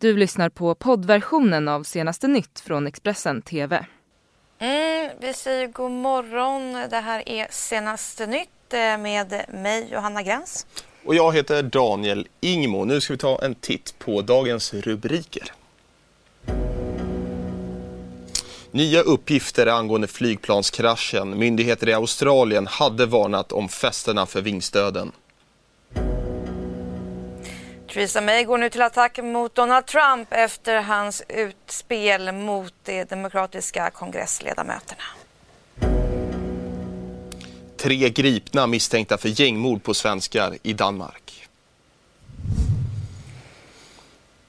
Du lyssnar på poddversionen av senaste nytt från Expressen TV. Mm, vi säger god morgon. Det här är senaste nytt eh, med mig, Johanna Gräns. Och jag heter Daniel Ingmo. Nu ska vi ta en titt på dagens rubriker. Nya uppgifter angående flygplanskraschen. Myndigheter i Australien hade varnat om festerna för vingstöden. Theresa May går nu till attack mot Donald Trump efter hans utspel mot de demokratiska kongressledamöterna. Tre gripna misstänkta för gängmord på svenskar i Danmark. Mm,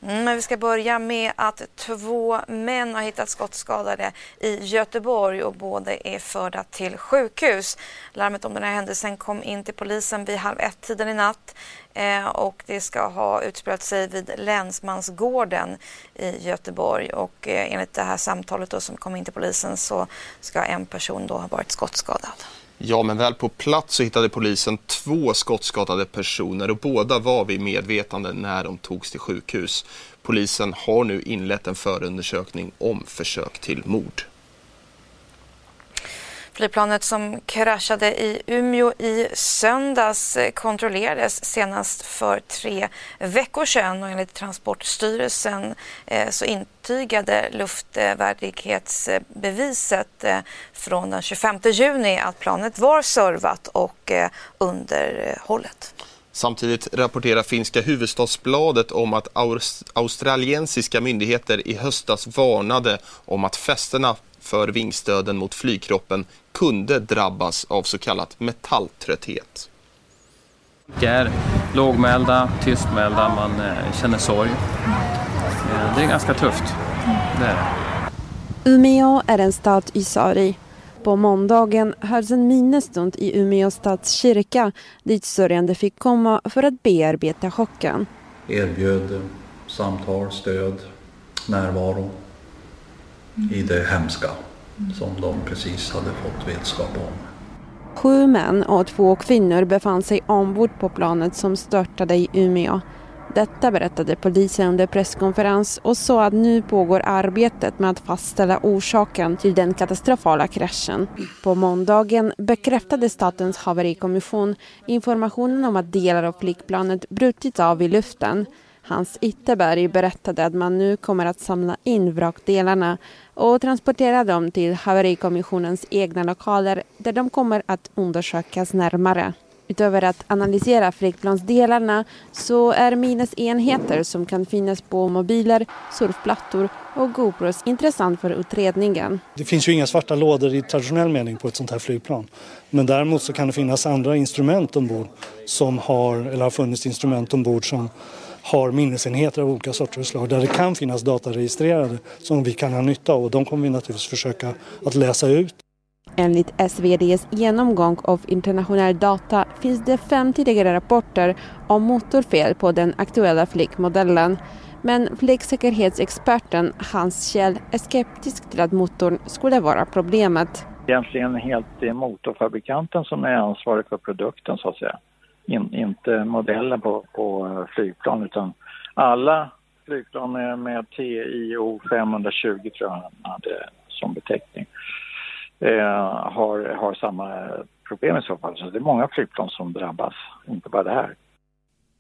Mm, men vi ska börja med att två män har hittats skottskadade i Göteborg och båda är förda till sjukhus. Larmet om den här händelsen kom in till polisen vid halv ett-tiden i natt eh, och det ska ha utspelat sig vid Länsmansgården i Göteborg och eh, enligt det här samtalet då som kom in till polisen så ska en person då ha varit skottskadad. Ja, men väl på plats så hittade polisen två skottskadade personer och båda var vid medvetande när de togs till sjukhus. Polisen har nu inlett en förundersökning om försök till mord. Flygplanet som kraschade i Umeå i söndags kontrollerades senast för tre veckor sedan och enligt Transportstyrelsen eh, så intygade luftvärdighetsbeviset eh, från den 25 juni att planet var servat och eh, underhållet. Samtidigt rapporterar finska huvudstadsbladet om att australiensiska myndigheter i höstas varnade om att festerna för vingstöden mot flygkroppen kunde drabbas av så kallat metalltrötthet. Det är lågmälda, tystmälda, man eh, känner sorg. Eh, det är ganska tufft. Det är det. Umeå är en stad i sorg. På måndagen hölls en minnesstund i Umeå stads kyrka dit sörjande fick komma för att bearbeta chocken. Erbjöd samtal, stöd, närvaro i det hemska som de precis hade fått vetskap om. Sju män och två kvinnor befann sig ombord på planet som störtade i Umeå. Detta berättade polisen under presskonferens och sa att nu pågår arbetet med att fastställa orsaken till den katastrofala kraschen. På måndagen bekräftade Statens haverikommission informationen om att delar av flygplanet brutits av i luften. Hans Itterberg berättade att man nu kommer att samla in vrakdelarna och transportera dem till haverikommissionens egna lokaler där de kommer att undersökas närmare. Utöver att analysera flygplansdelarna så är minnesenheter som kan finnas på mobiler, surfplattor och GoPros intressant för utredningen. Det finns ju inga svarta lådor i traditionell mening på ett sånt här flygplan. Men däremot så kan det finnas andra instrument ombord som har, eller har funnits instrument ombord som har minnesenheter av olika sorter och slag där det kan finnas data registrerade som vi kan ha nytta av och de kommer vi naturligtvis försöka att läsa ut. Enligt SVDs genomgång av internationell data finns det fem tidigare rapporter om motorfel på den aktuella flygmodellen. Men flygsäkerhetsexperten Hans Kjell är skeptisk till att motorn skulle vara problemet. Egentligen helt motorfabrikanten som är ansvarig för produkten så att säga in, inte modellen på, på eh, flygplan utan alla flygplan med, med TIO 520 tror jag han hade som beteckning eh, har, har samma problem i så fall. Så det är många flygplan som drabbas, inte bara det här.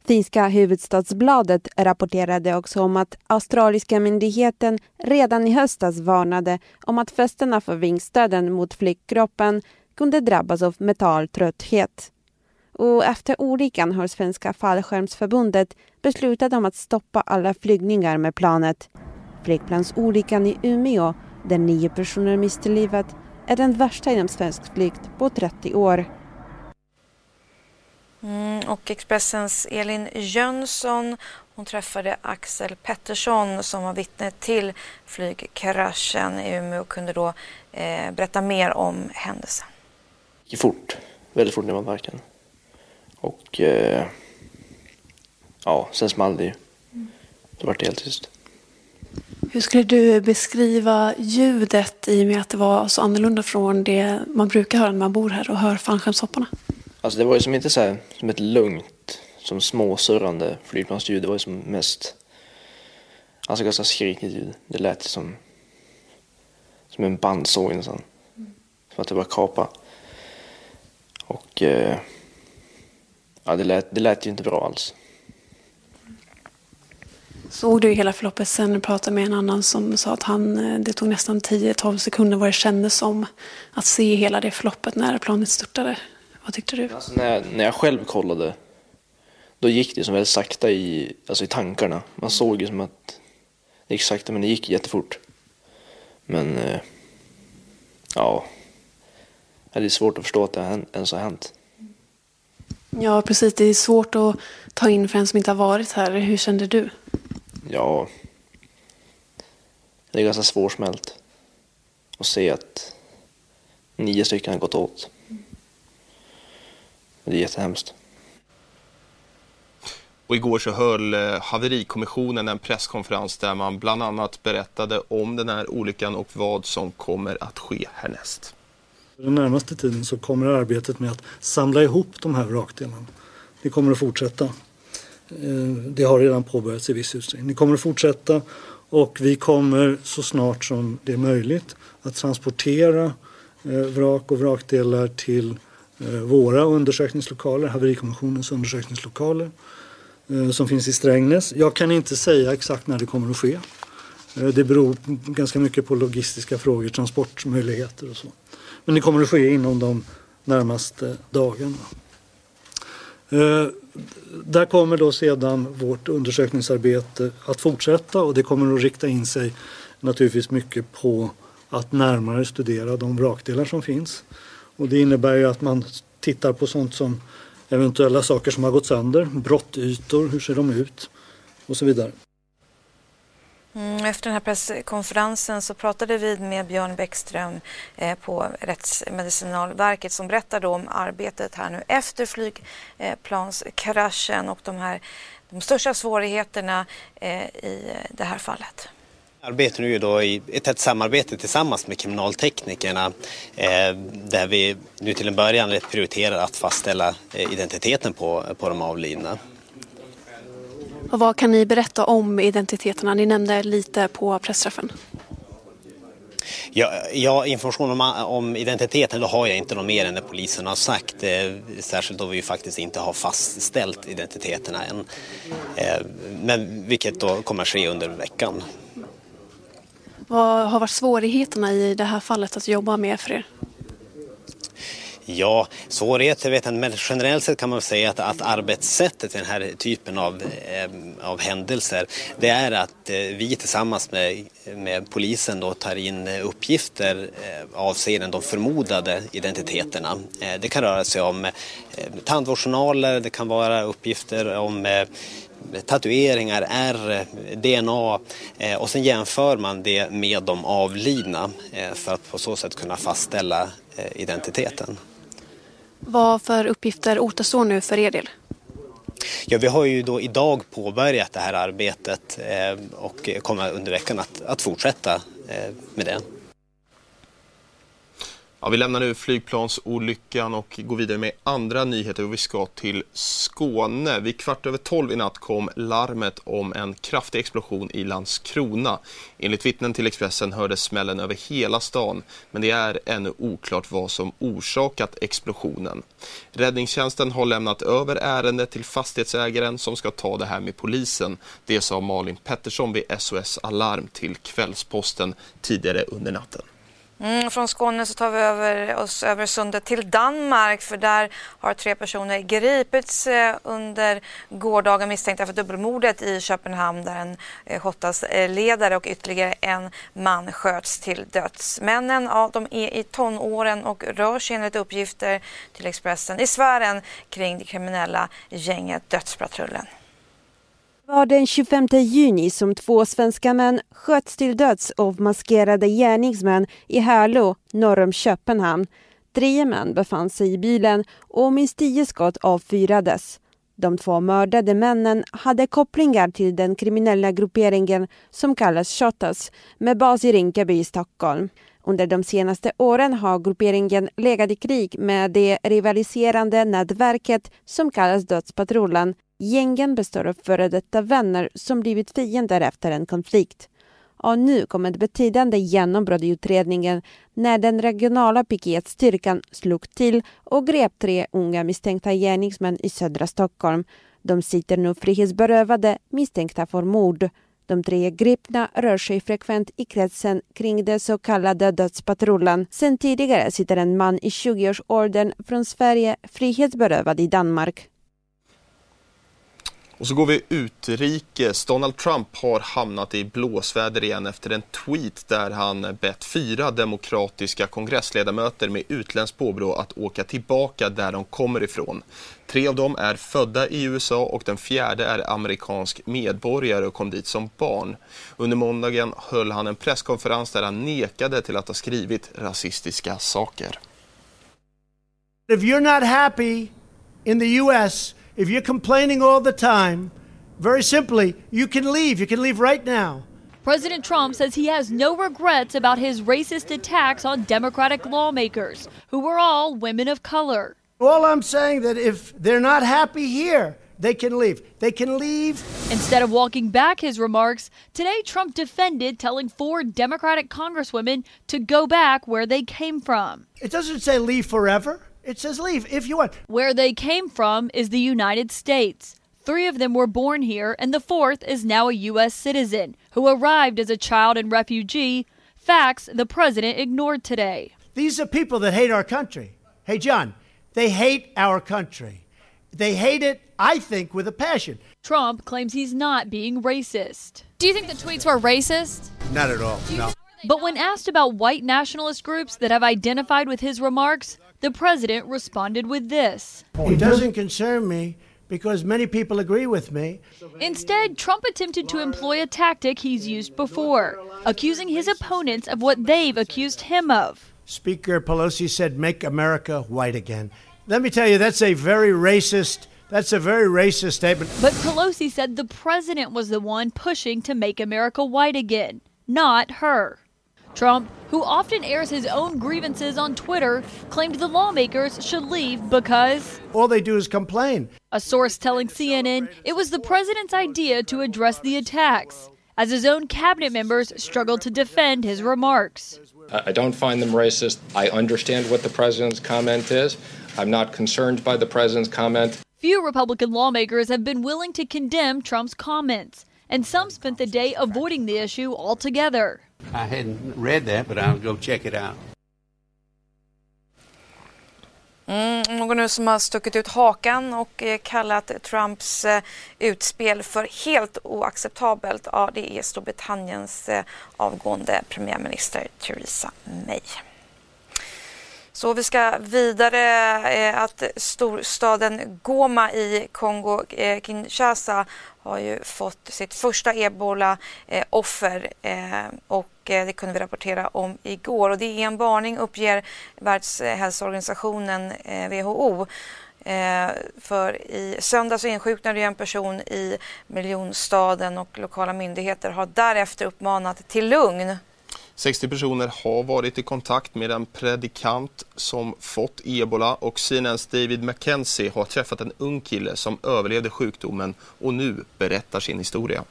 Finska huvudstadsbladet rapporterade också om att australiska myndigheten redan i höstas varnade om att fästena för vingstöden mot flygkroppen kunde drabbas av metalltrötthet. Och efter olyckan har Svenska fallskärmsförbundet beslutat om att stoppa alla flygningar med planet. Flygplansolyckan i Umeå, där nio personer miste livet, är den värsta inom svensk flykt på 30 år. Mm, och Expressens Elin Jönsson hon träffade Axel Pettersson som var vittne till flygkraschen i Umeå och kunde då eh, berätta mer om händelsen. Det gick fort, väldigt fort ner man marken. Och eh, ja, sen small det ju. Då var det helt tyst. Hur skulle du beskriva ljudet i och med att det var så annorlunda från det man brukar höra när man bor här och hör fallskärmshopparna? Alltså det var ju som inte så här, som ett lugnt, som småsurrande flygplansljud. Det var ju som mest Alltså ganska skrikigt ljud. Det lät som, som en bandsåg nästan. Som att det var kapa. Och eh, ja, det lät, det lät ju inte bra alls. Såg du hela förloppet sen du pratade med en annan som sa att han, eh, det tog nästan 10-12 sekunder vad det kändes som att se hela det förloppet när planet störtade. Vad tyckte du? Alltså när, jag, när jag själv kollade, då gick det som väldigt sakta i, alltså i tankarna. Man såg ju som att det gick sakta, men det gick jättefort. Men, eh, ja, det är svårt att förstå att det ens har hänt. Ja, precis. Det är svårt att ta in för en som inte har varit här. Hur kände du? Ja, det är ganska svårsmält att se att nio stycken har gått åt. Det är jättehemskt. Och igår så höll eh, haverikommissionen en presskonferens där man bland annat berättade om den här olyckan och vad som kommer att ske härnäst. Den närmaste tiden så kommer arbetet med att samla ihop de här vrakdelarna. Det kommer att fortsätta. Eh, det har redan påbörjats i viss utsträckning. Det kommer att fortsätta och vi kommer så snart som det är möjligt att transportera eh, vrak och vrakdelar till eh, våra undersökningslokaler, haverikommissionens undersökningslokaler som finns i Strängnäs. Jag kan inte säga exakt när det kommer att ske. Det beror ganska mycket på logistiska frågor, transportmöjligheter och så. Men det kommer att ske inom de närmaste dagarna. Eh, där kommer då sedan vårt undersökningsarbete att fortsätta och det kommer att rikta in sig naturligtvis mycket på att närmare studera de vrakdelar som finns. Och det innebär ju att man tittar på sånt som eventuella saker som har gått sönder, brottytor, hur ser de ut och så vidare. Mm, efter den här presskonferensen så pratade vi med Björn Bäckström eh, på Rättsmedicinalverket som berättade om arbetet här nu efter flygplanskraschen och de här de största svårigheterna eh, i det här fallet. Arbetar nu då i ett tätt samarbete tillsammans med kriminalteknikerna eh, där vi nu till en början prioriterar att fastställa eh, identiteten på, på de avlidna. Och vad kan ni berätta om identiteterna? Ni nämnde lite på pressträffen. Ja, ja, information om, om, identiteten då har jag inte något mer än det polisen har sagt. Eh, särskilt då vi faktiskt inte har fastställt identiteterna än. Eh, men vilket då kommer ske under veckan. Vad har varit svårigheterna i det här fallet att jobba med för er? Ja, svårigheter vet jag men generellt sett kan man säga att, att arbetssättet i den här typen av, eh, av händelser det är att eh, vi tillsammans med, med polisen då tar in uppgifter eh, avseende de förmodade identiteterna. Eh, det kan röra sig om eh, tandvårdsjournaler, det kan vara uppgifter om eh, tatueringar, R, DNA eh, och sen jämför man det med de avlidna eh, för att på så sätt kunna fastställa eh, identiteten. Vad för uppgifter återstår nu för er del? Ja, vi har ju då idag påbörjat det här arbetet eh, och kommer under veckan att, att fortsätta eh, med det. Ja, vi lämnar nu flygplansolyckan och går vidare med andra nyheter och vi ska till Skåne. Vid kvart över tolv i natt kom larmet om en kraftig explosion i Landskrona. Enligt vittnen till Expressen hördes smällen över hela stan men det är ännu oklart vad som orsakat explosionen. Räddningstjänsten har lämnat över ärendet till fastighetsägaren som ska ta det här med polisen. Det sa Malin Pettersson vid SOS Alarm till Kvällsposten tidigare under natten. Mm, från Skåne så tar vi över oss över sundet till Danmark för där har tre personer gripits eh, under gårdagen misstänkta för dubbelmordet i Köpenhamn där en eh, Hottas-ledare eh, och ytterligare en man sköts till döds. Männen ja, de är i tonåren och rör sig enligt uppgifter till Expressen i sfären kring det kriminella gänget Dödspatrullen var den 25 juni som två svenska män sköts till döds av maskerade gärningsmän i Härlo norr om Köpenhamn. Tre män befann sig i bilen och minst tio skott avfyrades. De två mördade männen hade kopplingar till den kriminella grupperingen som kallas Shottaz med bas i Rinkeby i Stockholm. Under de senaste åren har grupperingen legat i krig med det rivaliserande nätverket som kallas Dödspatrullen. Gängen består av före detta vänner som blivit fiender efter en konflikt. Och nu kom ett betydande genombrott i utredningen när den regionala piketstyrkan slog till och grep tre unga misstänkta gärningsmän i södra Stockholm. De sitter nu frihetsberövade misstänkta för mord. De tre gripna rör sig frekvent i kretsen kring den så kallade dödspatrullen. Sen tidigare sitter en man i 20-årsåldern från Sverige frihetsberövad i Danmark. Och så går vi utrikes. Donald Trump har hamnat i blåsväder igen efter en tweet där han bett fyra demokratiska kongressledamöter med utländskt påbrå att åka tillbaka där de kommer ifrån. Tre av dem är födda i USA och den fjärde är amerikansk medborgare och kom dit som barn. Under måndagen höll han en presskonferens där han nekade till att ha skrivit rasistiska saker. If you're not happy in the US If you're complaining all the time, very simply, you can leave. You can leave right now. President Trump says he has no regrets about his racist attacks on Democratic lawmakers, who were all women of color. All I'm saying that if they're not happy here, they can leave. They can leave. Instead of walking back his remarks, today Trump defended telling four Democratic congresswomen to go back where they came from. It doesn't say leave forever. It says leave if you want. Where they came from is the United States. Three of them were born here, and the fourth is now a U.S. citizen who arrived as a child and refugee. Facts the president ignored today. These are people that hate our country. Hey, John, they hate our country. They hate it, I think, with a passion. Trump claims he's not being racist. Do you think the tweets were racist? Not at all, no. But when asked about white nationalist groups that have identified with his remarks, the president responded with this It doesn't concern me because many people agree with me. Instead, Trump attempted to employ a tactic he's used before, accusing his opponents of what they've accused him of. Speaker Pelosi said, Make America white again. Let me tell you, that's a very racist. That's a very racist statement. But Pelosi said the president was the one pushing to make America white again, not her. Trump, who often airs his own grievances on Twitter, claimed the lawmakers should leave because all they do is complain. A source telling CNN it was the president's idea to address the attacks, as his own cabinet members struggled to defend his remarks. I don't find them racist. I understand what the president's comment is. I'm not concerned by the president's comment. Few Republican lawmakers have been willing to condemn Trump's comments, and some spent the day avoiding the issue altogether. I hadn't read that, but I'll go check it out. Mm, någon nu som har stuckit ut hakan och eh, kallat Trumps eh, utspel för helt oacceptabelt. Ja, det är Storbritanniens eh, avgående premiärminister Theresa May. Så vi ska vidare eh, att storstaden Goma i Kongo-Kinshasa eh, har ju fått sitt första ebola-offer eh, och det kunde vi rapportera om igår. Och det är en varning uppger Världshälsoorganisationen WHO. för i söndags insjuknade en person i miljonstaden och lokala myndigheter har därefter uppmanat till lugn 60 personer har varit i kontakt med en predikant som fått ebola och CNNs David McKenzie har träffat en ung kille som överlevde sjukdomen och nu berättar sin historia.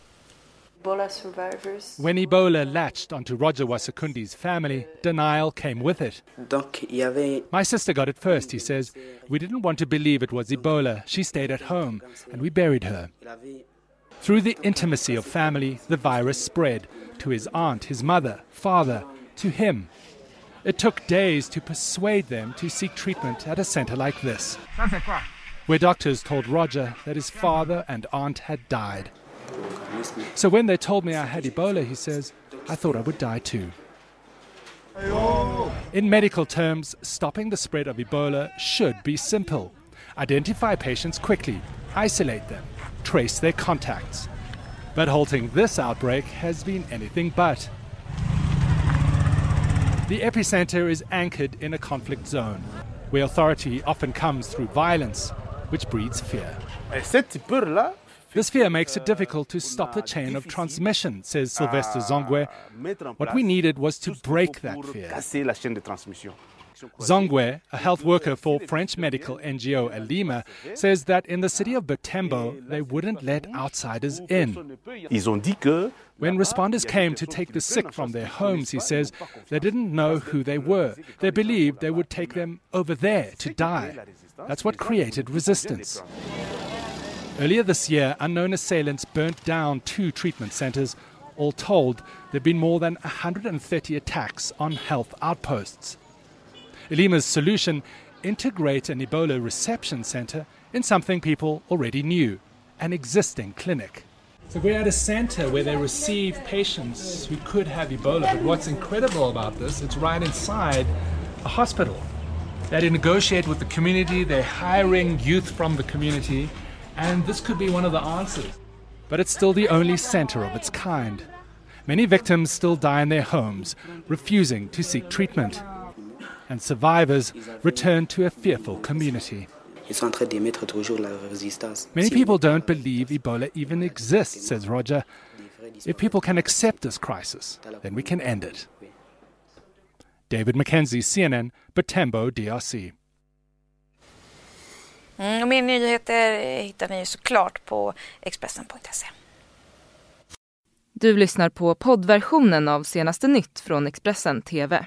When Ebola latched onto Roger Wasakundi's family, denial came with it. My sister got it first, he says. We didn't want to believe it was Ebola. She stayed at home and we buried her. Through the intimacy of family, the virus spread to his aunt, his mother, father, to him. It took days to persuade them to seek treatment at a center like this, where doctors told Roger that his father and aunt had died. So when they told me I had Ebola, he says, I thought I would die too. In medical terms, stopping the spread of Ebola should be simple. Identify patients quickly, isolate them, trace their contacts. But halting this outbreak has been anything but. The epicenter is anchored in a conflict zone, where authority often comes through violence, which breeds fear. This fear makes it difficult to stop the chain of transmission, says Sylvester Zongwe. What we needed was to break that fear. Zongwe, a health worker for French medical NGO Alima, says that in the city of Butembo, they wouldn't let outsiders in. When responders came to take the sick from their homes, he says, they didn't know who they were. They believed they would take them over there to die. That's what created resistance. Earlier this year, unknown assailants burnt down two treatment centers. All told, there have been more than 130 attacks on health outposts. Elima's solution integrate an Ebola reception center in something people already knew an existing clinic. So we're at a center where they receive patients who could have Ebola. But what's incredible about this, it's right inside a hospital. They negotiate with the community, they're hiring youth from the community, and this could be one of the answers. But it's still the only center of its kind. Many victims still die in their homes, refusing to seek treatment. And survivors return to a fearful community. Many people don't believe Ebola even exists, says Roger. If people can accept this crisis, then we can end it. David Mackenzie, CNN, Butembo, DRC. Mm, och mer nyheter hittar ni såklart på Expressen.se. Du lyssnar på poddversionen av senaste nytt från Expressen TV.